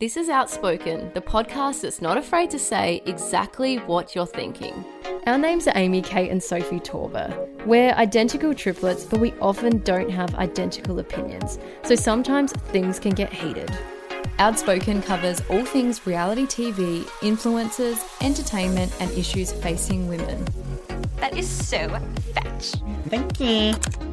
This is Outspoken, the podcast that's not afraid to say exactly what you're thinking. Our names are Amy, Kate, and Sophie Torber. We're identical triplets, but we often don't have identical opinions, so sometimes things can get heated. Outspoken covers all things reality TV, influencers, entertainment, and issues facing women. That is so fetch. Thank you.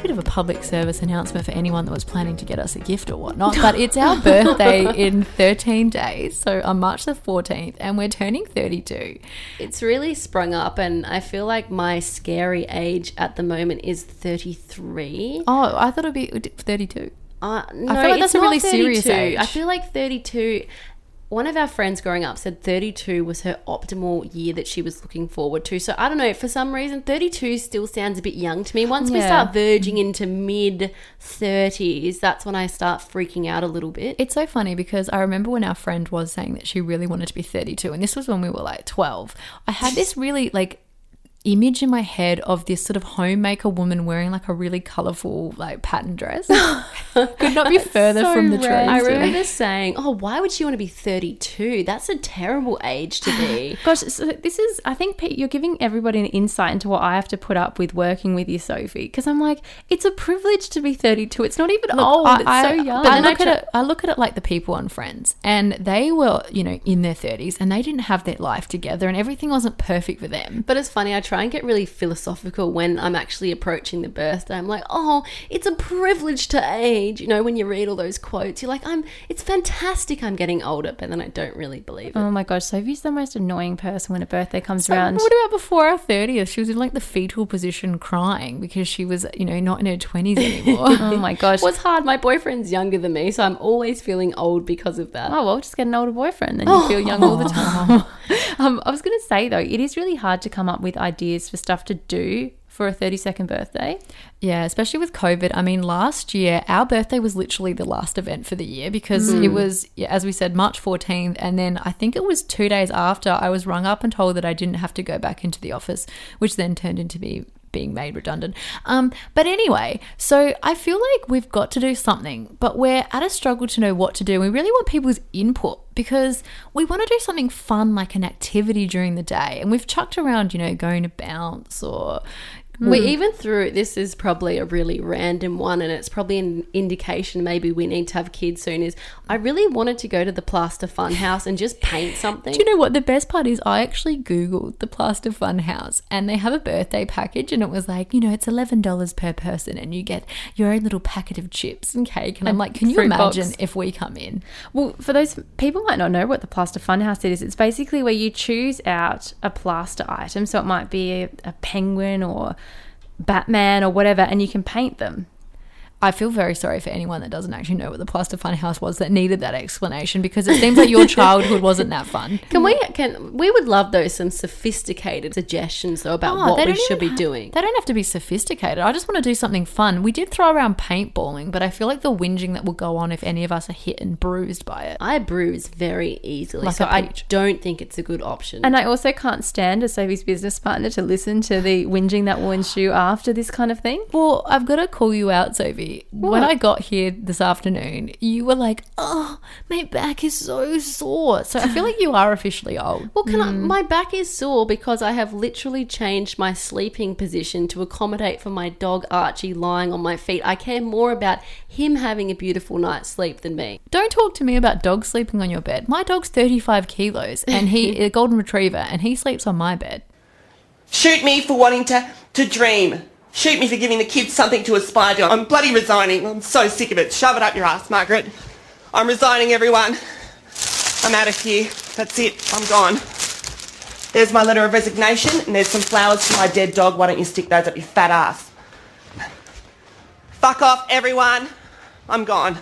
A bit of a public service announcement for anyone that was planning to get us a gift or whatnot, but it's our birthday in 13 days, so on March the 14th, and we're turning 32. It's really sprung up, and I feel like my scary age at the moment is 33. Oh, I thought it'd be 32. Uh, no, feel like it's that's a really serious 32. I feel like 32. One of our friends growing up said 32 was her optimal year that she was looking forward to. So I don't know, for some reason, 32 still sounds a bit young to me. Once we start verging into mid 30s, that's when I start freaking out a little bit. It's so funny because I remember when our friend was saying that she really wanted to be 32, and this was when we were like 12. I had this really like image in my head of this sort of homemaker woman wearing like a really colorful like pattern dress. Could not be further so from the truth. I remember saying, "Oh, why would she want to be 32? That's a terrible age to be." Gosh, so this is, I think, Pete, you're giving everybody an insight into what I have to put up with working with you, Sophie. Because I'm like, it's a privilege to be 32. It's not even old. I, it's I- so young. But I then I look at it. I look at it like the people on Friends, and they were, you know, in their thirties, and they didn't have their life together, and everything wasn't perfect for them. But it's funny, I try and get really philosophical when I'm actually approaching the birthday. I'm like, oh, it's a privilege to age. You know, when you read all those quotes, you're like, I'm, it's fantastic I'm getting older, but then I don't really believe it. Oh my gosh, Sophie's the most annoying person when a birthday comes So around. what about before our thirtieth? She was in like the fetal position, crying because she was, you know, not in her twenties anymore. Oh my gosh. What's hard? My boyfriend's younger than me, so I'm always feeling old because of that. Oh well, just get an older boyfriend, then you feel young all the time. um, I was going to say though, it is really hard to come up with ideas for stuff to do for a 32nd birthday. Yeah, especially with COVID. I mean, last year our birthday was literally the last event for the year because mm. it was, as we said, March 14th. And then I think it was two days after I was rung up and told that I didn't have to go back into the office, which then turned into me being made redundant. Um, but anyway, so I feel like we've got to do something, but we're at a struggle to know what to do. We really want people's input because we want to do something fun like an activity during the day. And we've chucked around, you know, going to bounce or We hmm. even threw this is probably a really random one, and it's probably an indication maybe we need to have kids soon. Is I really wanted to go to the Plaster Fun House and just paint something. Do you know what the best part is? I actually googled the Plaster Fun House, and they have a birthday package, and it was like, you know, it's eleven dollars per person, and you get your own little packet of chips and cake. And I'm like, can you imagine box. if we come in? Well, for those people might not know what the plaster funhouse is. It's basically where you choose out a plaster item. So it might be a, a penguin or Batman or whatever, and you can paint them. I feel very sorry for anyone that doesn't actually know what the Plaster Fun House was that needed that explanation because it seems like your childhood wasn't that fun. Can we? Can we would love those some sophisticated suggestions though about Oh, what they we should be ha- doing. They don't have to be sophisticated. I just want to do something fun. We did throw around paintballing, but I feel like the whinging that will go on if any of us are hit and bruised by it. I bruise very easily, Like so I don't think it's a good option. And I also can't stand as Sophie's business partner to listen to the whinging that will ensue after this kind of thing. Well, I've got to call you out, Sophie. When I got here this afternoon, you were like, "Oh, my back is so sore." So I feel like you are officially old. Well, can I, mm. my back is sore because I have literally changed my sleeping position to accommodate for my dog Archie lying on my feet. I care more about him having a beautiful night's sleep than me. Don't talk to me about dogs sleeping on your bed. My dog's 35 kilos and he a golden retriever and he sleeps on my bed. Shoot me for wanting to, to dream. Shoot me for giving the kids something to aspire to. I'm bloody resigning. I'm so sick of it. Shove it up your ass, Margaret. I'm resigning, everyone. I'm out of here. That's it. I'm gone. There's my letter of resignation, and there's some flowers for my dead dog. Why don't you stick those up your fat ass? Fuck off, everyone. I'm gone.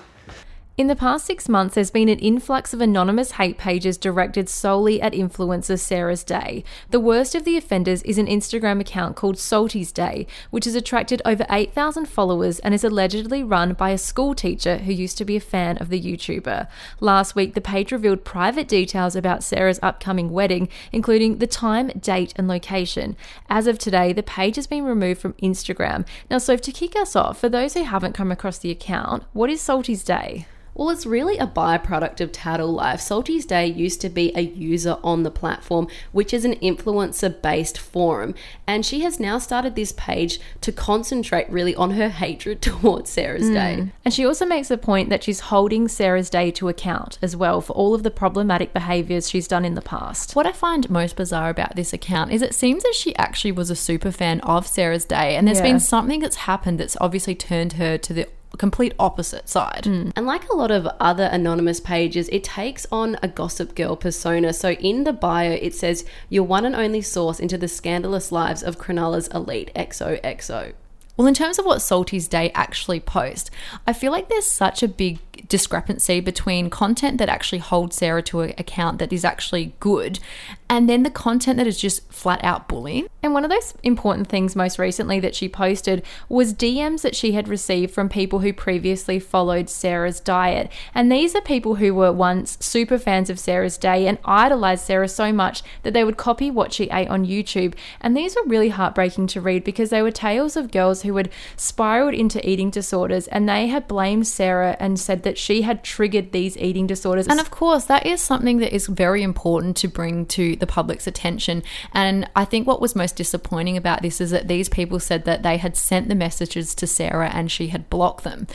In the past six months, there's been an influx of anonymous hate pages directed solely at influencer Sarah's Day. The worst of the offenders is an Instagram account called Salty's Day, which has attracted over 8,000 followers and is allegedly run by a school teacher who used to be a fan of the YouTuber. Last week, the page revealed private details about Sarah's upcoming wedding, including the time, date, and location. As of today, the page has been removed from Instagram. Now, so to kick us off, for those who haven't come across the account, what is Salty's Day? Well, it's really a byproduct of Tattle Life. Salty's Day used to be a user on the platform, which is an influencer based forum. And she has now started this page to concentrate really on her hatred towards Sarah's Day. Hmm. And she also makes the point that she's holding Sarah's Day to account as well for all of the problematic behaviours she's done in the past. What I find most bizarre about this account is it seems that she actually was a super fan of Sarah's Day, and there's Yeah. been something that's happened that's obviously turned her to the complete opposite side. Mm. And like a lot of other anonymous pages, it takes on a gossip girl persona. So in the bio, it says, Your one and only source into the scandalous lives of Cronulla's elite XOXO. Well, in terms of what Salty's Day actually post, I feel like there's such a big discrepancy between content that actually holds Sarah to account that is actually good and then the content that is just flat out bullying. And one of those important things most recently that she posted was DMs that she had received from people who previously followed Sarah's diet. And these are people who were once super fans of Sarah's day and idolized Sarah so much that they would copy what she ate on YouTube. And these were really heartbreaking to read because they were tales of girls who had spiraled into eating disorders and they had blamed Sarah and said that she had triggered these eating disorders. And of course, that is something that is very important to bring to the public's attention. And I think what was most disappointing about this is that these people said that they had sent the messages to Sarah and she had blocked them.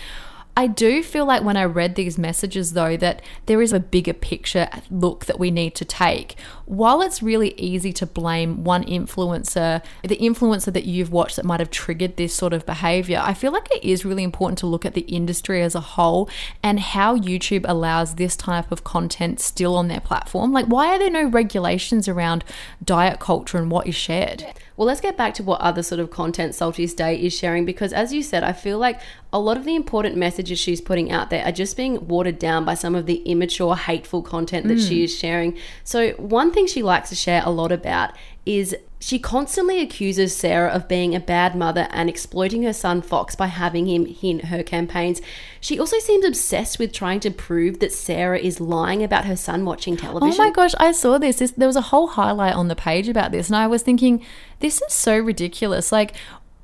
I do feel like when I read these messages, though, that there is a bigger picture look that we need to take. While it's really easy to blame one influencer, the influencer that you've watched that might have triggered this sort of behavior, I feel like it is really important to look at the industry as a whole and how YouTube allows this type of content still on their platform. Like, why are there no regulations around diet culture and what is shared? Well, let's get back to what other sort of content Salty's Day is sharing because, as you said, I feel like a lot of the important messages she's putting out there are just being watered down by some of the immature, hateful content that she hmm. is sharing. So, one thing she likes to share a lot about is she constantly accuses Sarah of being a bad mother and exploiting her son Fox by having him in her campaigns. She also seems obsessed with trying to prove that Sarah is lying about her son watching television. Oh my gosh, I saw this. this. There was a whole highlight on the page about this, and I was thinking, this is so ridiculous. Like,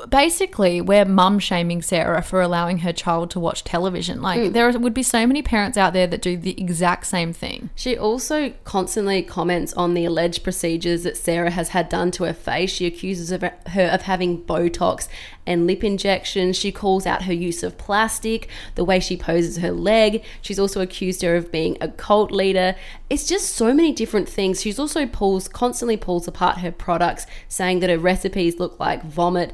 basically, we're mum shaming Sarah for allowing her child to watch television. Like, hmm. there would be so many parents out there that do the exact same thing. She also constantly comments on the alleged procedures that Sarah has had done to her face. She accuses of her of having Botox and lip injections. She calls out her use of plastic, the way she poses her leg. She's also accused her of being a cult leader. It's just so many different things. She's also pulls constantly pulls apart her products, saying that her recipes look like vomit.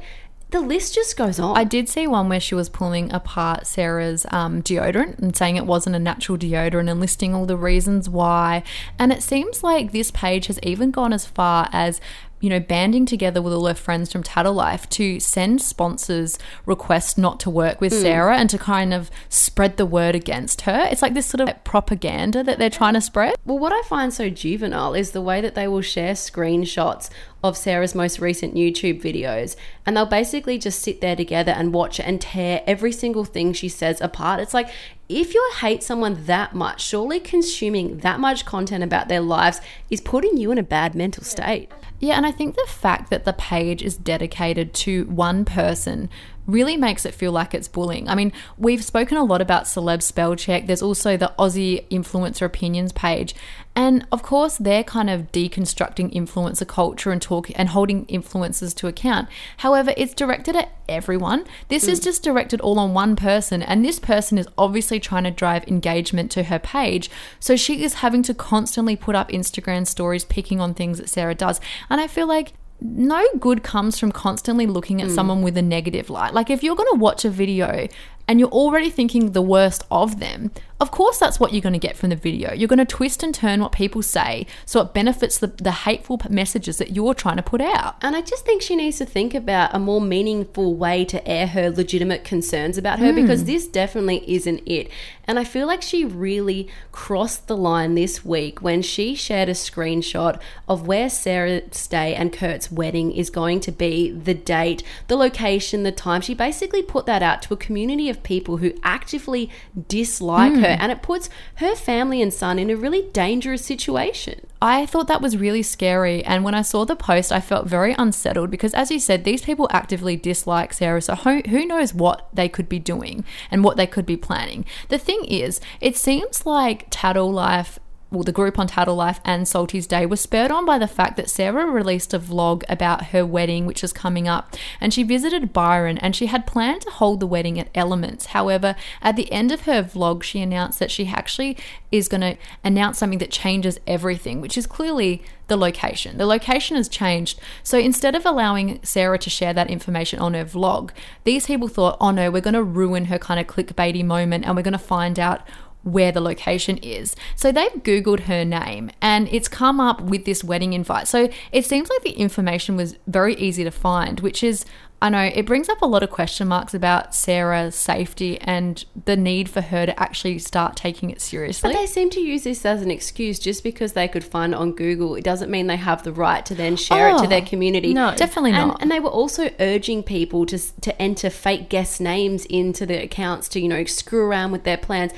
The list just goes on. I did see one where she was pulling apart Sarah's um, deodorant and saying it wasn't a natural deodorant and listing all the reasons why. And it seems like this page has even gone as far as you know, banding together with all her friends from Tattle Life to send sponsors requests not to work with hmm. Sarah and to kind of spread the word against her. It's like this sort of propaganda that they're trying to spread. Well, what I find so juvenile is the way that they will share screenshots of Sarah's most recent YouTube videos and they'll basically just sit there together and watch and tear every single thing she says apart. It's like if you hate someone that much, surely consuming that much content about their lives is putting you in a bad mental state. Yeah, and I think the fact that the page is dedicated to one person really makes it feel like it's bullying. I mean, we've spoken a lot about celeb spell check. There's also the Aussie influencer opinions page. And of course, they're kind of deconstructing influencer culture and talk and holding influencers to account. However, it's directed at everyone. This is mm. just directed all on one person, and this person is obviously trying to drive engagement to her page. So she is having to constantly put up Instagram stories picking on things that Sarah does. And I feel like no good comes from constantly looking at hmm. someone with a negative light. Like if you're going to watch a video and you're already thinking the worst of them, of course that's what you're going to get from the video. You're going to twist and turn what people say so it benefits the, the hateful messages that you're trying to put out. And I just think she needs to think about a more meaningful way to air her legitimate concerns about her because mm. this definitely isn't it. And I feel like she really crossed the line this week when she shared a screenshot of where Sarah's day and Kurt's wedding is going to be, the date, the location, the time. She basically put that out to a community of people who actively dislike her. And it puts her family and son in a really dangerous situation. I thought that was really scary. And when I saw the post, I felt very unsettled because, as you said, these people actively dislike Sarah. So who, who knows what they could be doing and what they could be planning. The thing is, it seems like Tattle Life well, the group on Tattle Life and Salty's Day was spurred on by the fact that Sarah released a vlog about her wedding, which is coming up, and she visited Byron and she had planned to hold the wedding at Elements. However, at the end of her vlog, she announced that she actually is going to announce something that changes everything, which is clearly the location. The location has changed. So instead of allowing Sarah to share that information on her vlog, these people thought, oh no, we're going to ruin her kind of clickbaity moment and we're going to find out where the location is. So they've Googled her name and it's come up with this wedding invite. So it seems like the information was very easy to find, which is, I know, it brings up a lot of question marks about Sarah's safety and the need for her to actually start taking it seriously. But they seem to use this as an excuse just because they could find it on Google. It doesn't mean they have the right to then share it to Oh, their community. no, definitely and, not. And they were also urging people to to enter fake guest names into the accounts to you know screw around with their plans.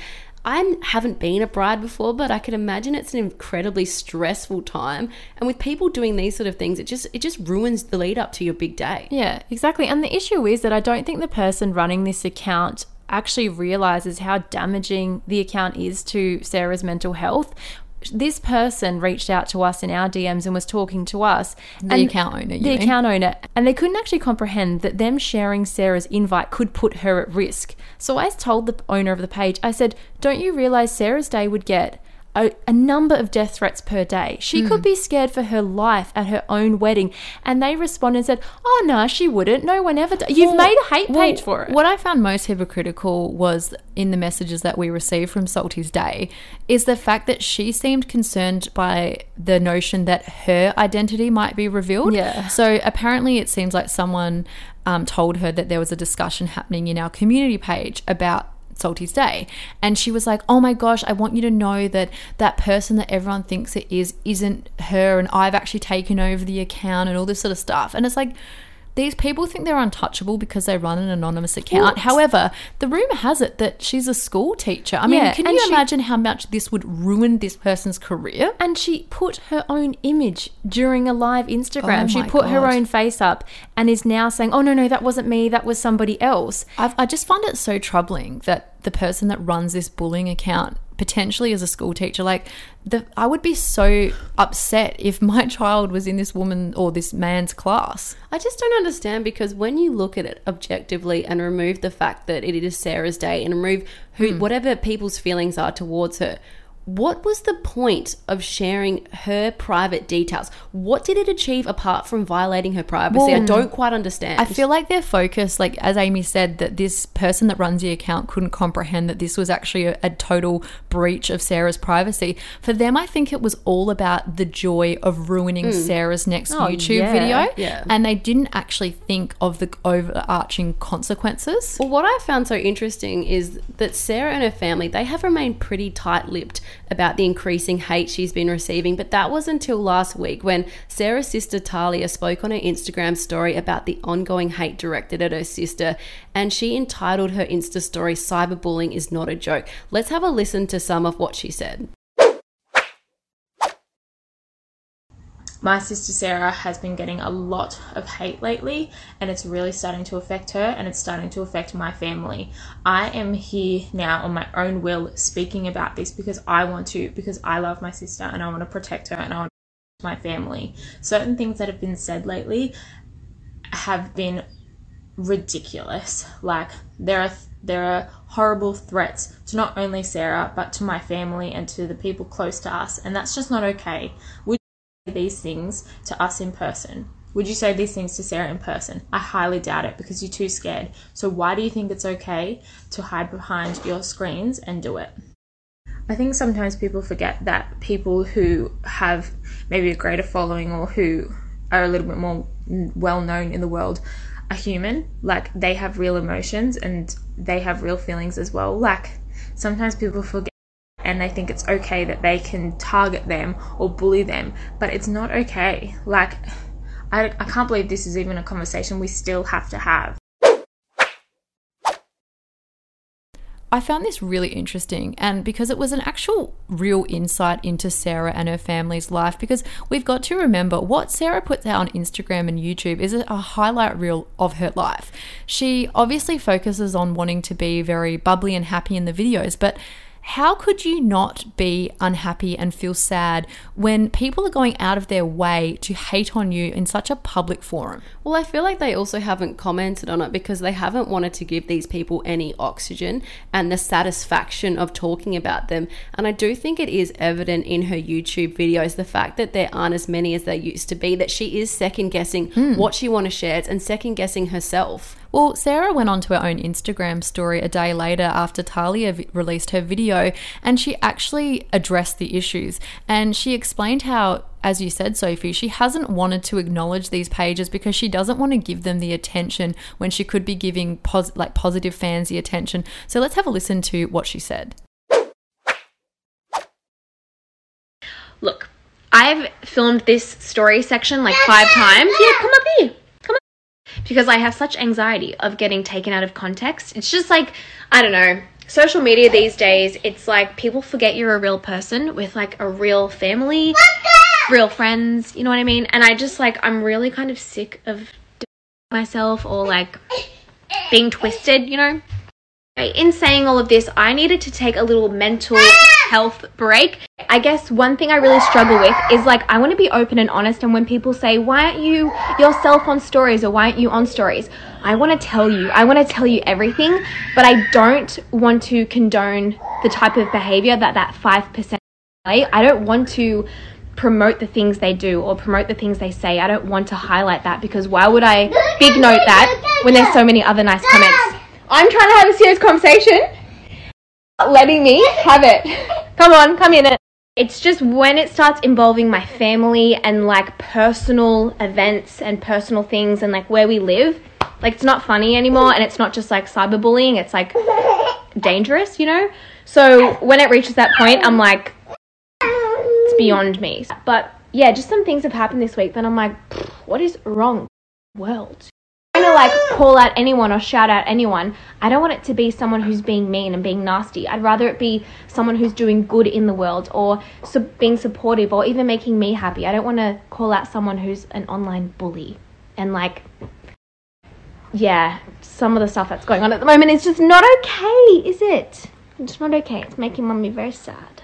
I haven't been a bride before, but I can imagine it's an incredibly stressful time. And with people doing these sort of things, it just it just ruins the lead up to your big day. Yeah, exactly. And the issue is that I don't think the person running this account actually realizes how damaging the account is to Sarah's mental health. This person reached out to us in our DMs and was talking to us. The and account owner, The mean? account owner. And they couldn't actually comprehend that them sharing Sarah's invite could put her at risk. So I told the owner of the page, I said, Don't you realize Sarah's day would get a, a number of death threats per day. She Hmm. could be scared for her life at her own wedding. And they responded and said, Oh, no, she wouldn't. No one ever. d- You've Well- made a hate well, page for it. What I found most hypocritical was in the messages that we received from Salty's Day is the fact that she seemed concerned by the notion that her identity might be revealed. Yeah. So apparently, it seems like someone um, told her that there was a discussion happening in our community page about Salty's Day. And she was like, Oh my gosh, I want you to know that that person that everyone thinks it is isn't her. And I've actually taken over the account and all this sort of stuff. And it's like, these people think they're untouchable because they run an anonymous account. Well, However, the rumor has it that she's a school teacher. I mean, Yeah, can you she- imagine how much this would ruin this person's career? And she put her own image during a live Instagram. Oh she put her own face up and is now saying, oh, no, no, that wasn't me. That was somebody else. I've, I just find it so troubling that the person that runs this bullying account potentially as a school teacher like the I would be so upset if my child was in this woman or this man's class. I just don't understand because when you look at it objectively and remove the fact that it is Sarah's day and remove who hmm. whatever people's feelings are towards her, what was the point of sharing her private details? What did it achieve apart from violating her privacy? I don't quite understand. I feel like their focus, like as Amy said, that this person that runs the account couldn't comprehend that this was actually a, a total breach of Sarah's privacy. For them, I think it was all about the joy of ruining hmm. Sarah's next Oh, YouTube yeah. video. Yeah. And they didn't actually think of the overarching consequences. Well, what I found so interesting is that Sarah and her family, they have remained pretty tight-lipped about the increasing hate she's been receiving, but that was until last week when Sarah's sister Talia spoke on her Instagram story about the ongoing hate directed at her sister, and she entitled her Insta story Cyberbullying is not a joke. Let's have a listen to some of what she said. My sister Sarah has been getting a lot of hate lately, and it's really starting to affect her and it's starting to affect my family. I am here now on my own will speaking about this because I want to, because I love my sister and I want to protect her and I want to my family. Certain things that have been said lately have been ridiculous. Like there are there are horrible threats to not only Sarah but to my family and to the people close to us, and that's just not okay. Say these things to us in person? Would you say these things to Sarah in person? I highly doubt it because you're too scared. So why do you think it's okay to hide behind your screens and do it? I think sometimes people forget that people who have maybe a greater following or who are a little bit more well known in the world are human. Like they have real emotions and they have real feelings as well. Like sometimes people forget and they think it's okay that they can target them or bully them, but it's not okay. Like I, I can't believe this is even a conversation we still have to have. I found this really interesting, and because it was an actual real insight into Sarah and her family's life, because we've got to remember what Sarah puts out on Instagram and YouTube is a highlight reel of her life. She obviously focuses on wanting to be very bubbly and happy in the videos, but how could you not be unhappy and feel sad when people are going out of their way to hate on you in such a public forum? Well, I feel like they also haven't commented on it because they haven't wanted to give these people any oxygen and the satisfaction of talking about them. And I do think it is evident in her YouTube videos the fact that there aren't as many as there used to be, that she is second guessing hmm. what she want to share and second guessing herself. Well, Sarah went on to her own Instagram story a day later after Talia v- released her video, and she actually addressed the issues. And she explained how, as you said, Sophie, she hasn't wanted to acknowledge these pages because she doesn't want to give them the attention when she could be giving pos- like positive fans the attention. So let's have a listen to what she said. Look, I've filmed this story section like five times. Yeah, come up here. Because I have such anxiety of getting taken out of context. It's just like, I don't know. Social media these days, it's like people forget you're a real person with like a real family, real friends, you know what I mean? And I just like, I'm really kind of sick of myself or like being twisted, you know? In saying all of this, I needed to take a little mental health break. I guess one thing I really struggle with is like I want to be open and honest and when people say, "Why aren't you yourself on stories or why aren't you on stories?" I want to tell you. I want to tell you everything, but I don't want to condone the type of behavior that that 5% I don't want to promote the things they do or promote the things they say. I don't want to highlight that because why would I big note that when there's so many other nice comments? I'm trying to have a serious conversation. Letting me have it. Come on, come in it. It's just when it starts involving my family and like personal events and personal things and like where we live, like it's not funny anymore and it's not just like cyberbullying, it's like dangerous, you know? So when it reaches that point, I'm like, it's beyond me. But yeah, just some things have happened this week that I'm like, what is wrong world? I'm gonna ah! like call out anyone or shout out anyone. I don't want it to be someone who's being mean and being nasty. I'd rather it be someone who's doing good in the world or su- being supportive or even making me happy. I don't want to call out someone who's an online bully and like yeah, some of the stuff that's going on at the moment is just not okay, is it? It's not okay. It's making mommy very sad.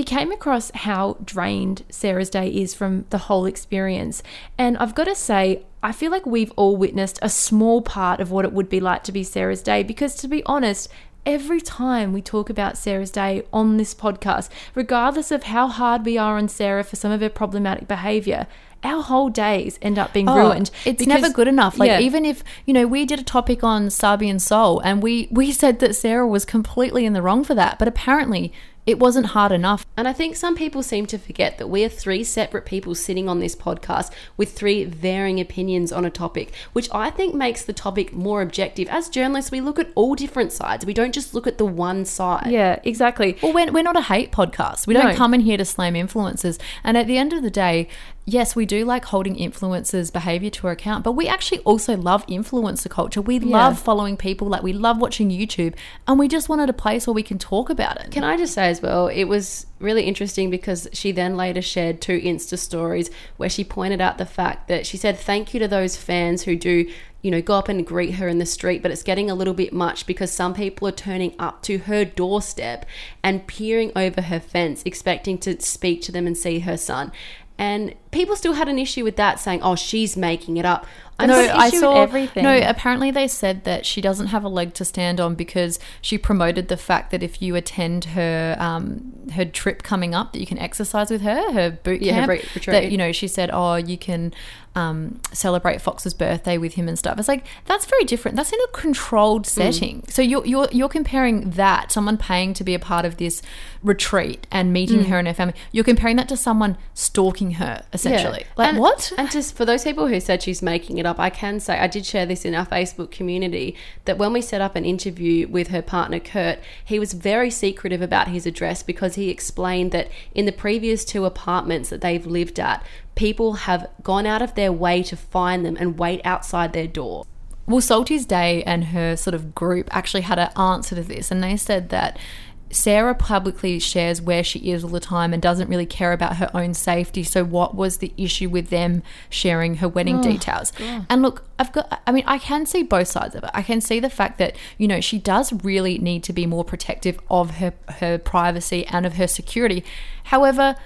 It came across how drained Sarah's day is from the whole experience. And I've got to say, I feel like we've all witnessed a small part of what it would be like to be Sarah's day because, to be honest, every time we talk about Sarah's day on this podcast, regardless of how hard we are on Sarah for some of her problematic behavior, our whole days end up being oh, ruined. Oh, It's because- never good enough. Like Yeah. even if you know, we did a topic on Sabi and Soul, and we we said that Sarah was completely in the wrong for that, but apparently it wasn't hard enough. And I think some people seem to forget that we are three separate people sitting on this podcast with three varying opinions on a topic, which I think makes the topic more objective. As journalists, we look at all different sides. We don't just look at the one side. Yeah, exactly. Well, we're, we're not a hate podcast. We don't come in here to slam influencers. And at the end of the day, yes, we do like holding influencers' behavior to account, but we actually also love influencer culture. We love following people, like we love watching YouTube, and we just wanted a place where we can talk about it. Can I just say as well, it was really interesting because she then later shared two Insta stories where she pointed out the fact that she said thank you to those fans who do, you know, go up and greet her in the street, but it's getting a little bit much because some people are turning up to her doorstep and peering over her fence, expecting to speak to them and see her son. And people still had an issue with that, saying, "Oh, she's making it up." I'm no, I saw everything. No, apparently they said that she doesn't have a leg to stand on because she promoted the fact that if you attend her um, her trip coming up, that you can exercise with her, her boot Yeah, camp. that you know, she said, oh, you can um, celebrate Fox's birthday with him and stuff. It's like that's very different. That's in a controlled Mm. setting. So you're you're you're comparing that someone paying to be a part of this retreat and meeting Mm. her and her family. You're comparing that to someone stalking her essentially. Like and, what? And just for those people who said she's making it up, I can say I did share this in our Facebook community that when we set up an interview with her partner Kurt, he was very secretive about his address because he explained that in the previous two apartments that they've lived at, people have gone out of their way to find them and wait outside their door. Well, Salty's Day and her sort of group actually had an answer to this, and they said that Sarah publicly shares where she is all the time and doesn't really care about her own safety. So, what was the issue with them sharing her wedding details? And look, I've got, I mean, I can see both sides of it. I can see the fact that, you know, she does really need to be more protective of her, her privacy and of her security. However,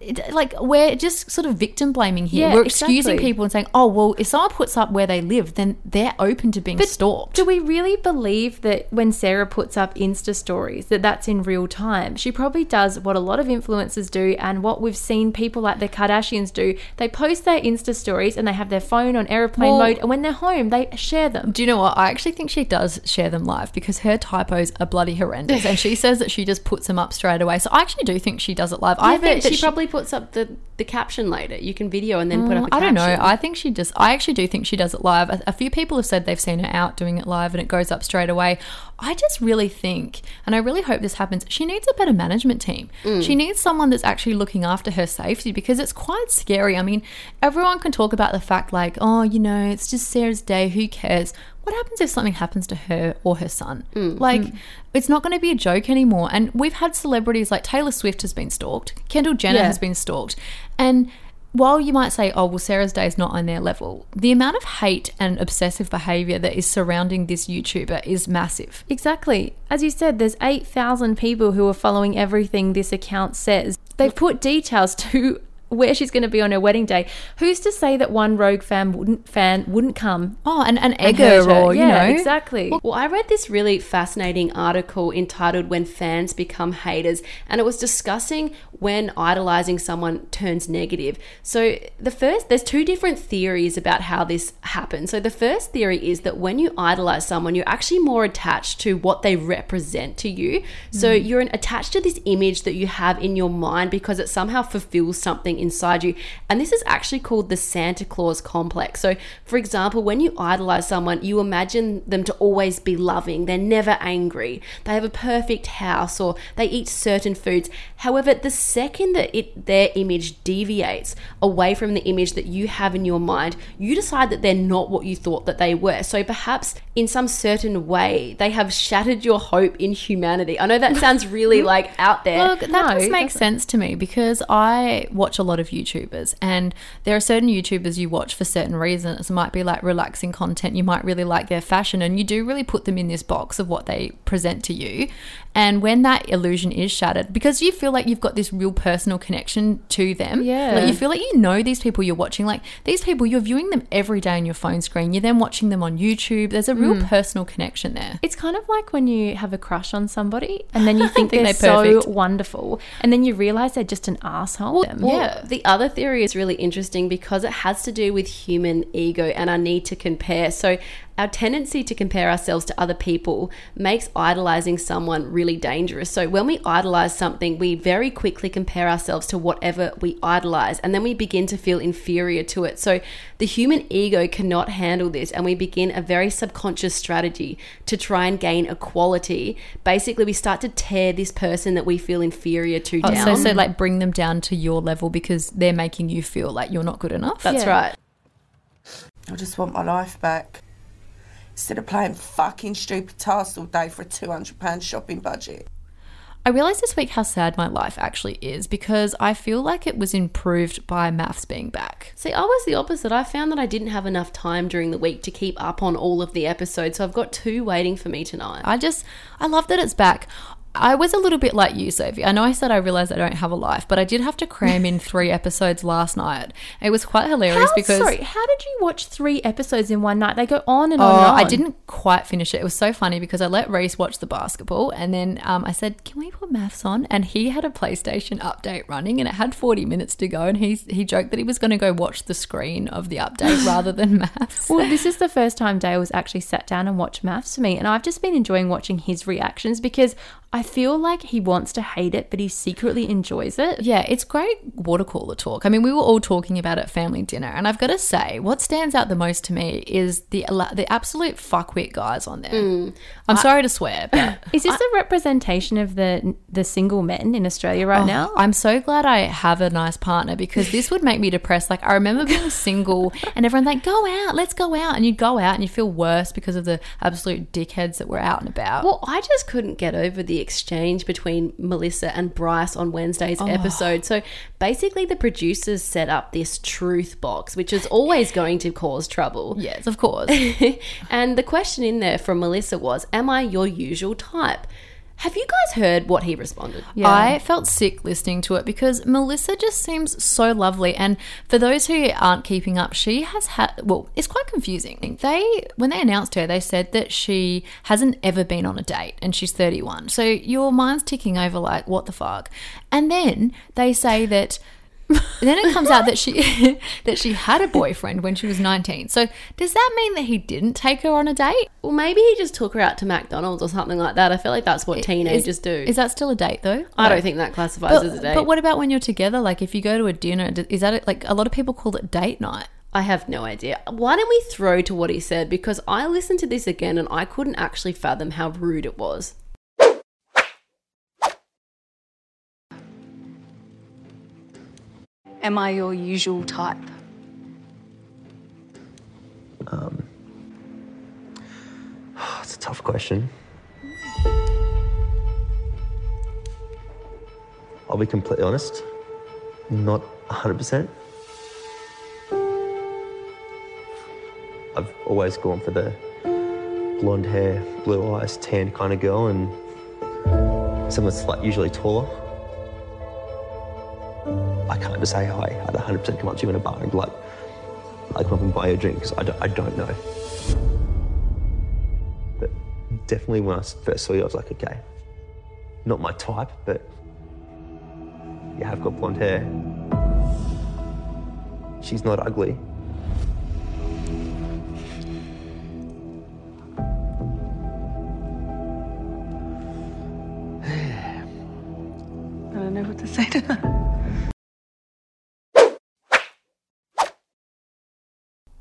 it, like we're just sort of victim blaming here. Yeah, we're excusing exactly. people and saying, "Oh, well, if someone puts up where they live, then they're open to being stalked." Do we really believe that when Sarah puts up Insta stories that that's in real time? She probably does what a lot of influencers do and what we've seen people like the Kardashians do. They post their Insta stories and they have their phone on airplane Well- mode and when they're home they share them. Do you know what? I actually think she does share them live because her typos are bloody horrendous, and she says that she just puts them up straight away. So I actually do think she does it live. I I think that she, probably puts up the, the caption later. You can video and then put up Mm, I don't know. I think she just. I actually do think she does it live. A, a few people have said they've seen her out doing it live, and it goes up straight away. I just really think, and I really hope this happens. She needs a better management team. She needs someone that's actually looking after her safety because it's quite scary. I mean, everyone can talk about the fact like, oh, you know, it's just Sarah's day. Who cares? What happens if something happens to her or her son? Mm. Like, mm. it's not going to be a joke anymore. And we've had celebrities like Taylor Swift has been stalked, Kendall Jenner Yeah. has been stalked, and while you might say, oh, well, Sarah's Day is not on their level, the amount of hate and obsessive behavior that is surrounding this YouTuber is massive. Exactly. As you said, there's 8,000 people who are following everything this account says. They've mm. put details to where she's going to be on her wedding day. Who's to say that one rogue fan wouldn't fan wouldn't come Oh, and an egger or, you yeah, know. exactly. Well, I read this really fascinating article entitled When Fans Become Haters, and it was discussing when idolizing someone turns negative. So, the first, there's two different theories about how this happens. So, the first theory is that when you idolize someone, you're actually more attached to what they represent to you. So, hmm. you're attached to this image that you have in your mind because it somehow fulfills something inside you. And this is actually called the Santa Claus complex. So, for example, when you idolize someone, you imagine them to always be loving, they're never angry, they have a perfect house, or they eat certain foods. However, the second that it their image deviates away from the image that you have in your mind, you decide that they're not what you thought that they were. So perhaps in some certain way, they have shattered your hope in humanity. I know that sounds really like out there. Look, that No, does make sense to me because I watch a lot of YouTubers, and there are certain YouTubers you watch for certain reasons. It might be like relaxing content, you might really like their fashion, and you do really put them in this box of what they present to you. And when that illusion is shattered, because you feel like you've got this real personal connection to them, Yeah. like you feel like you know these people you're watching, like these people you're viewing them every day on your phone screen. You're then watching them on YouTube. There's a real Mm. personal connection there. It's kind of like when you have a crush on somebody and then you think, Think they're, they're so wonderful and then you realize they're just an asshole. Them. Well, Yeah. The other theory is really interesting because it has to do with human ego and our need to compare. So, our tendency to compare ourselves to other people makes idolizing someone really dangerous. So, when we idolize something, we very quickly compare ourselves to whatever we idolize, and then we begin to feel inferior to it. So, the human ego cannot handle this, and we begin a very subconscious strategy to try and gain equality. Basically, we start to tear this person that we feel inferior to Oh, down. so, so like bring them down to your level because they're making you feel like you're not good enough. That's Yeah. right. I just want my life back. Instead of playing fucking stupid tasks all day for a £200 shopping budget. I realized this week how sad my life actually is because I feel like it was improved by MAFS being back. See, I was the opposite. I found that I didn't have enough time during the week to keep up on all of the episodes, so I've got two waiting for me tonight. I just, I love that it's back. I was a little bit like you, Sophie. I know I said I realized I don't have a life, but I did have to cram in three episodes last night. It was quite hilarious How, because sorry, how did you watch three episodes in one night? They go on and Oh, on. and on. I didn't quite finish it. It was so funny because I let Reese watch the basketball and then um, I said, Can we put MAFS on? And he had a PlayStation update running and it had 40 minutes to go. And he, he joked that he was going to go watch the screen of the update rather than MAFS. Well, this is the first time Dale was actually sat down and watched MAFS for me, and I've just been enjoying watching his reactions because I feel like he wants to hate it, but he secretly enjoys it. Yeah, it's great water cooler talk. I mean, we were all talking about it at family dinner, and I've got to say, what stands out the most to me is the the absolute fuckwit guys on there. Mm. I'm sorry to swear, but Is this a representation of the the single men in Australia right oh, now? I'm so glad I have a nice partner because this would make me depressed. Like I remember being single and everyone's like, "Go out, let's go out," and you'd go out and you feel worse because of the absolute dickheads that were out and about. Well, I just couldn't get over the exchange between Melissa and Bryce on Wednesday's oh. episode. So basically, the producers set up this truth box, which is always going to cause trouble. yes, of course. and the question in there from Melissa was, Am I your usual type? Have you guys heard what he responded? Yeah. I felt sick listening to it because Melissa just seems so lovely. And for those who aren't keeping up, she has had, well, it's quite confusing. They, when they announced her, they said that she hasn't ever been on a date and she's 31. So your mind's ticking over like, what the fuck? And then they say that. Then it comes out that she that she had a boyfriend when she was 19. So does that mean that he didn't take her on a date? Well, maybe he just took her out to McDonald's or something like that. I feel like that's what teenagers is, do. Is that still a date though? I don't think that classifies But, as a date. but what about when you're together? Like if you go to a dinner, is that it? like a lot of people call it date night? I have no idea. Why don't we throw to what he said? Because I listened to this again and I couldn't actually fathom how rude it was. Am I your usual type? Um, It's a tough question. I'll be completely honest, not 100%. I've always gone for the blonde hair, blue eyes, tan kind of girl, and someone that's like usually taller. I can't just say hi. I'd 100% come up to you in a bar and be like, I come up and buy you a drink because I don't, I don't know. But definitely when I first saw you, I was like, okay, not my type, but you have got blonde hair. She's not ugly. I don't know what to say to that.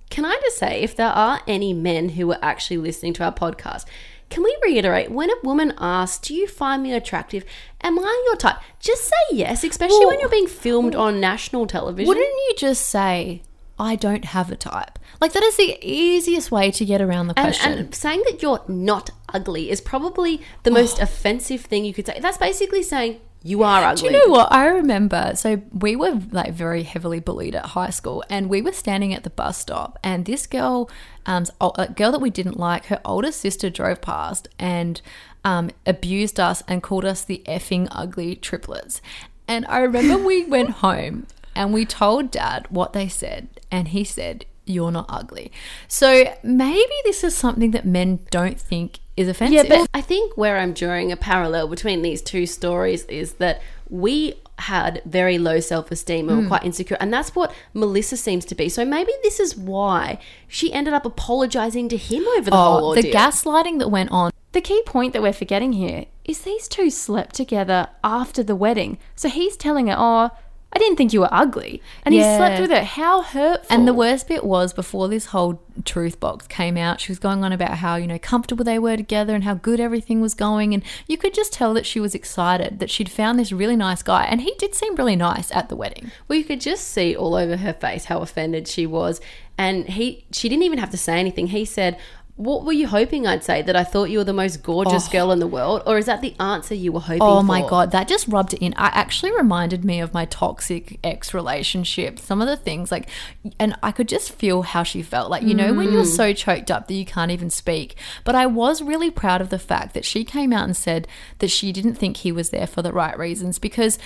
Can I just say, if there are any men who are actually listening to our podcast, can we reiterate when a woman asks, Do you find me attractive? Am I your type? Just say yes, especially when you're being filmed on national television. Wouldn't you just say, "I don't have a type"? Like that is the easiest way to get around the question. and saying that you're not ugly is probably the most oh. offensive thing you could say. That's basically saying you are ugly. Do you know what? I remember. So we were like very heavily bullied at high school, and we were standing at the bus stop, and this girl, um, a girl that we didn't like, her older sister drove past and um, abused us and called us the effing ugly triplets. And I remember we went home and we told dad what they said, and he said, You're not ugly. So maybe this is something that men don't think is offensive. Yeah, but I think where I'm drawing a parallel between these two stories is that we had very low self esteem and were hmm. quite insecure. And that's what Melissa seems to be. So maybe this is why she ended up apologizing to him over the oh, whole oh, ordeal. the gaslighting that went on. The key point that we're forgetting here is these two slept together after the wedding. So he's telling her, Oh, I didn't think you were ugly. And he slept with her. How hurtful. And the worst bit was before this whole truth box came out, she was going on about how, you know, comfortable they were together and how good everything was going. And you could just tell that she was excited that she'd found this really nice guy. And he did seem really nice at the wedding. Well, you could just see all over her face how offended she was. And he she didn't even have to say anything. He said, What were you hoping I'd say? That I thought you were the most gorgeous oh. girl in the world? Or is that the answer you were hoping Oh for? my god, that just rubbed it in. I actually reminded me of my toxic ex relationship. Some of the things like and I could just feel how she felt. Like, you know, when you're so mm. choked up that you can't even speak. But I was really proud of the fact that she came out and said that she didn't think he was there for the right reasons because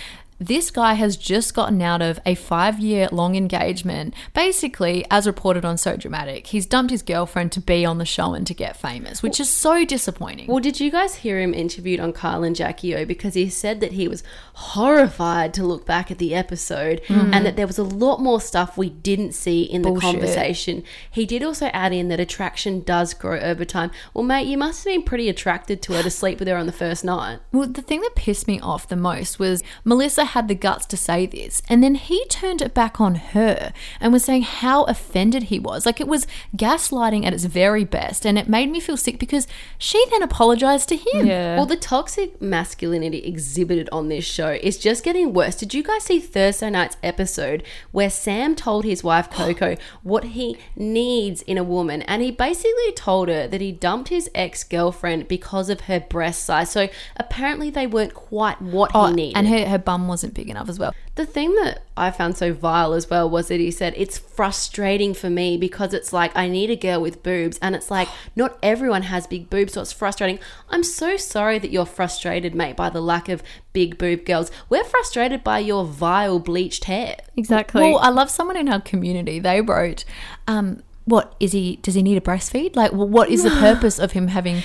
this guy has just gotten out of a five year long engagement. Basically, as reported on So Dramatic, he's dumped his girlfriend to be on the show to get famous, which is so disappointing. Well, did you guys hear him interviewed on Kyle and Jackie O? Because he said that he was horrified to look back at the episode and mm. that there was a lot more stuff we didn't see in the conversation. He did also add in that attraction does grow over time. Well, mate, you must have been pretty attracted to her to sleep with her on the first night. Well, the thing that pissed me off the most was Melissa had the guts to say this, and then he turned it back on her and was saying how offended he was. Like it was gaslighting at its very best, and it made me feel sick because she then apologized to him. Yeah. Well, the toxic masculinity exhibited on this show is just getting worse. Did you guys see Thursday night's episode where Sam told his wife Coco what he needs in a woman? And he basically told her that he dumped his ex girlfriend because of her breast size. So apparently they weren't quite what Oh, he needed. and her, her bum wasn't big enough as well. The thing that I found so vile as well was that he said it's frustrating for me because it's like I need a girl with boobs, and it's like not everyone has big boobs, so it's frustrating. I'm so sorry that you're frustrated, mate, by the lack of big boob girls. We're frustrated by your vile bleached hair. Exactly. Well, I love someone in our community. They wrote, um, "What is he? Does he need a breastfeed? Like, well, what is the purpose of him having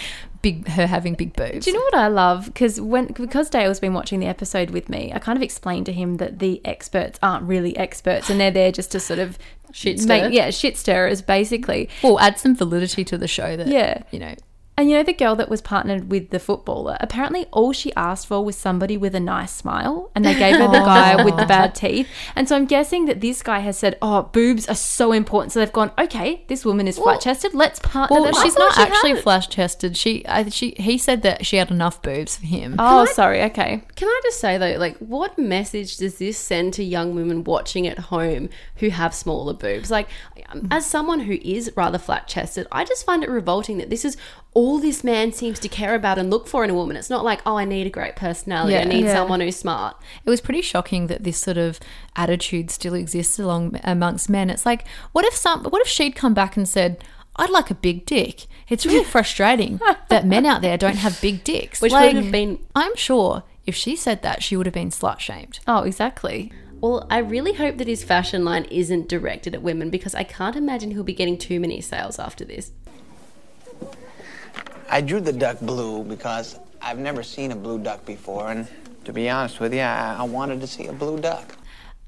big, her having big boobs?" Do you know what I love? Because when because Dale's been watching the episode with me, I kind of explained to him that the experts aren't really experts, and they're there just to sort of Shit stir. make yeah shit stirrers basically. Well, add some validity to the show. That Yeah. you know. And you know the girl that was partnered with the footballer. Apparently, all she asked for was somebody with a nice smile, and they gave her the guy with the bad teeth. And so I'm guessing that this guy has said, "Oh, boobs are so important." So they've gone, "Okay, this woman is flat chested. Let's partner." Well, them she's not she actually flat chested. She, I, she, he said that she had enough boobs for him. Oh, sorry. Okay. Can I just say though, like, what message does this send to young women watching at home who have smaller boobs? Like, um, as someone who is rather flat chested, I just find it revolting that this is all this man seems to care about and look for in a woman. It's not like, oh, I need a great personality. I need Yeah. someone who's smart. It was pretty shocking that this sort of attitude still exists along amongst men. It's like, what if some, what if she'd come back and said, "I'd like a big dick." It's really frustrating that men out there don't have big dicks. Which Like, would have been I'm sure if she said that, she would have been slut shamed. Oh, exactly. Well, I really hope that his fashion line isn't directed at women because I can't imagine he'll be getting too many sales after this. I drew the duck blue because I've never seen a blue duck before, and to be honest with you, I, I wanted to see a blue duck.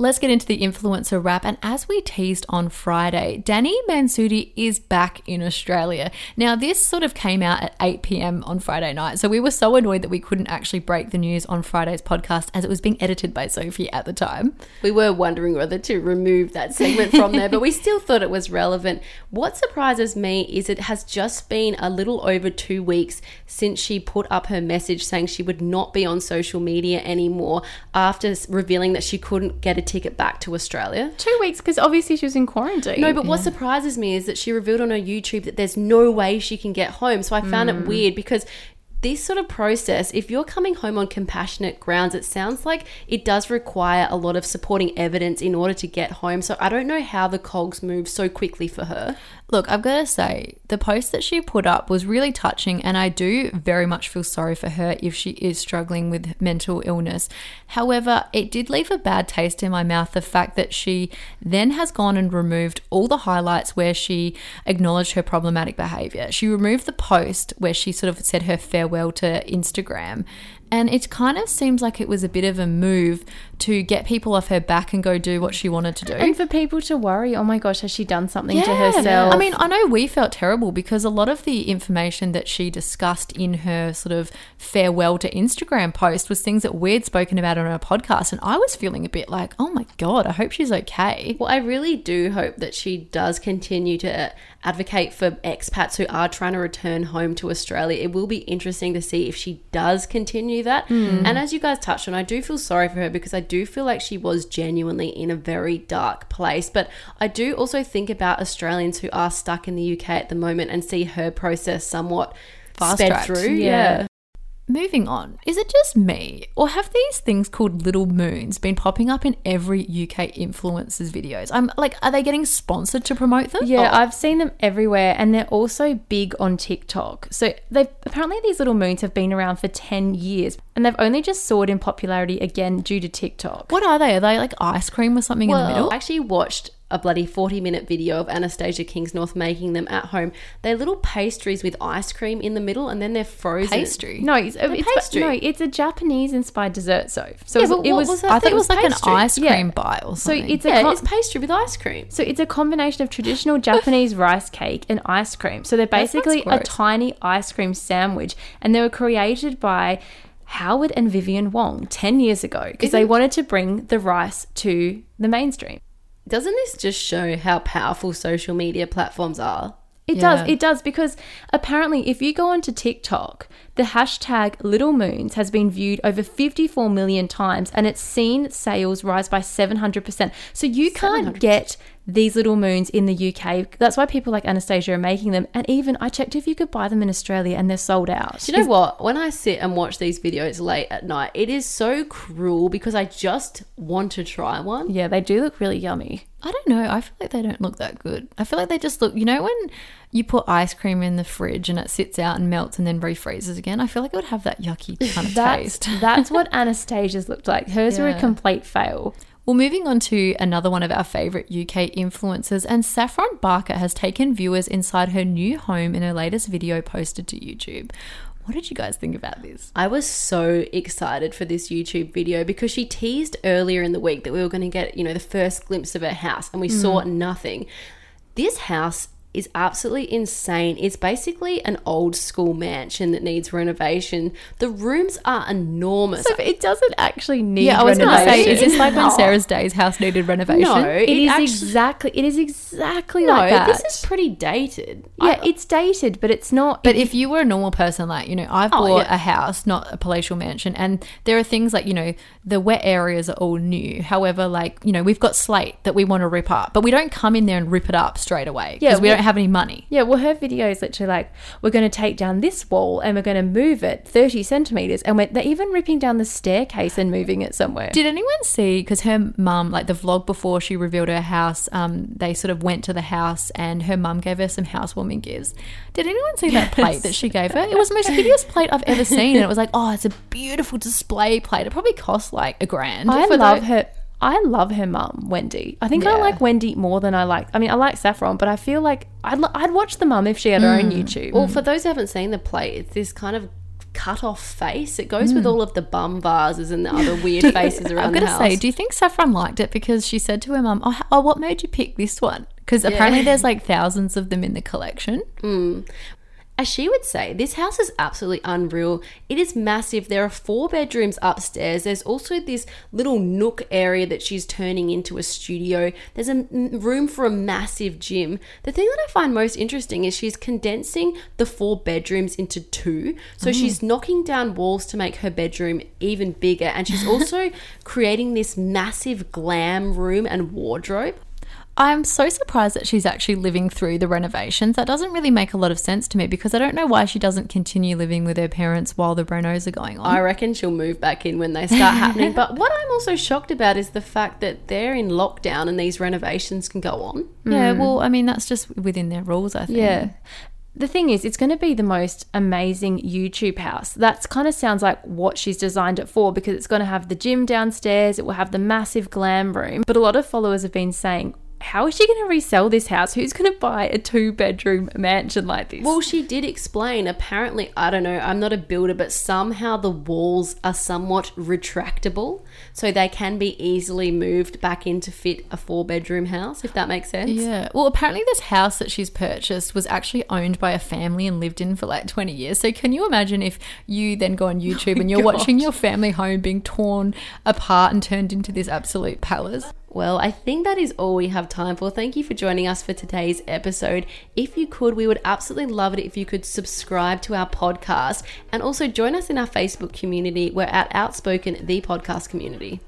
Let's get into the influencer wrap. And as we teased on Friday, Dani Mansutti is back in Australia. Now, this sort of came out at 8 p.m. on Friday night. So we were so annoyed that we couldn't actually break the news on Friday's podcast as it was being edited by Sophie at the time. We were wondering whether to remove that segment from there, but we still thought it was relevant. What surprises me is it has just been a little over two weeks since she put up her message saying she would not be on social media anymore after revealing that she couldn't get a ticket back to Australia. Two weeks because obviously she was in quarantine. No, but what surprises me is that she revealed on her YouTube that there's no way she can get home. So I found it hmm. weird because this sort of process, if you're coming home on compassionate grounds, it sounds like it does require a lot of supporting evidence in order to get home. So I don't know how the cogs move so quickly for her. Look, I've got to say, the post that she put up was really touching, and I do very much feel sorry for her if she is struggling with mental illness. However, it did leave a bad taste in my mouth the fact that she then has gone and removed all the highlights where she acknowledged her problematic behavior. She removed the post where she sort of said her farewell to Instagram. And it kind of seems like it was a bit of a move to get people off her back and go do what she wanted to do. and for people to worry, oh my gosh, has she done something to herself? I mean, I know we felt terrible because a lot of the information that she discussed in her sort of farewell to Instagram post was things that we'd spoken about on her podcast. And I was feeling a bit like, oh my God, I hope she's okay. Well, I really do hope that she does continue to uh, advocate for expats who are trying to return home to Australia. It will be interesting to see if she does continue that. Hmm. And as you guys touched on, I do feel sorry for her because I do feel like she was genuinely in a very dark place. But I do also think about Australians who are stuck in the UK at the moment and see her process somewhat sped Fast-tracked. through. Yeah. yeah. Moving on, is it just me, or have these things called little moons been popping up in every UK influencers videos? I'm like, are they getting sponsored to promote them? Yeah, Or- I've seen them everywhere and they're also big on TikTok. So they've apparently these little moons have been around for 10 years and they've only just soared in popularity again due to TikTok. what are they? Are they like ice cream or something in the middle? I actually watched a bloody 40 minute video of Anastasia Kingsnorth making them at home. They're little pastries with ice cream in the middle and then they're frozen. Pastry. No, it's, it's pastry. no, it's a Japanese inspired dessert. So, so Yeah, it was, but it what was, was that? I thought it was like pastry. an ice Yeah. cream bite or so something. it's a Yeah, co- it's pastry with ice cream. So it's a combination of traditional Japanese rice cake and ice cream. So they're basically a tiny ice cream sandwich, and they were created by Howard and Vivian Wong ten years ago because they wanted to bring the rice to the mainstream. Doesn't this just show how powerful social media platforms are? It Yeah. does. It does because apparently, if you go onto TikTok, the hashtag Little Moons has been viewed over 54 million times, and it's seen sales rise by 700 percent. So you can't get these little moons in the UK. That's why people like Anastasia are making them. And even I checked if you could buy them in Australia, and they're sold out. Do you know what? When I sit and watch these videos late at night, it is so cruel because I just want to try one. Yeah, they do look really yummy. I don't know. I feel like they don't look that good. I feel like they just look, you know, when you put ice cream in the fridge and it sits out and melts and then refreezes again, I feel like it would have that yucky kind of That's taste. that's what Anastasia's looked like. Hers were a complete fail. Well, moving on to another one of our favourite UK influencers, and Saffron Barker has taken viewers inside her new home in her latest video posted to YouTube. What did you guys think about this? I was so excited for this YouTube video because she teased earlier in the week that we were going to get, you know, the first glimpse of her house and we saw mm. nothing. This house is absolutely insane. It's basically an old school mansion that needs renovation. The rooms are enormous. So it doesn't actually need. Yeah, I was say, is this like when Sarah's Day's house needed renovation? no, It it is actu- exactly. It is exactly no, like that. this is pretty dated. yeah, it's dated, but it's not. But if you were a normal person, like, you know, I've Oh, bought yeah. a house, not a palatial mansion, and there are things like, you know, the wet areas are all new. However, like, you know, we've got slate that we want to rip up, but we don't come in there and rip it up straight away Yeah, we don't have any money. yeah, well, her video is literally like, we're going to take down this wall and we're going to move it thirty centimeters, and we're, they're even ripping down the staircase and moving it somewhere. Did anyone see? Because her mum, like the vlog before she revealed her house, um, they sort of went to the house and her mum gave her some housewarming gifts. Did anyone see that plate that she gave her? It was the most hideous plate I've ever seen, and it was like, oh, it's a beautiful display plate. It probably cost like a grand. I love her. I love her mum, Wendy. I think I like Wendy more than I like. I mean, I like Saffron, but I feel like I'd, lo- I'd watch the mum if she had her Mm. own YouTube. Well, for those who haven't seen the plate, it's this kind of cut off face. It goes Mm. with all of the bum vases and the other weird faces around I'm gonna say, do you think Saffron liked it because she said to her mum, "Oh, oh what made you pick this one?" Because apparently there's like thousands of them in the collection. As she would say, this house is absolutely unreal. It is massive. There are four bedrooms upstairs. There's also this little nook area that she's turning into a studio. There's a room for a massive gym. The thing that I find most interesting is she's condensing the four bedrooms into two. So mm. she's knocking down walls to make her bedroom even bigger. And she's also creating this massive glam room and wardrobe. I'm so surprised that she's actually living through the renovations. That doesn't really make a lot of sense to me because I don't know why she doesn't continue living with her parents while the renos are going on. I reckon she'll move back in when they start happening. But what I'm also shocked about is the fact that they're in lockdown and these renovations can go on. yeah, hmm. well, I mean, that's just within their rules, I think. Yeah. The thing is, it's going to be the most amazing YouTube house. That's kind of sounds like what she's designed it for because it's going to have the gym downstairs, it will have the massive glam room. But a lot of followers have been saying, how is she going to resell this house? Who's going to buy a two bedroom mansion like this? Well, she did explain. Apparently, I don't know, I'm not a builder, but somehow the walls are somewhat retractable. So they can be easily moved back in to fit a four bedroom house, if that makes sense. Yeah. Well, apparently, this house that she's purchased was actually owned by a family and lived in for like 20 years. So, can you imagine if you then go on oh YouTube and you're watching your family home being torn apart and turned into this absolute palace? Well, I think that is all we have time for. Thank you for joining us for today's episode. If you could, we would absolutely love it if you could subscribe to our podcast and also join us in our Facebook community. We're at Outspoken, the podcast community.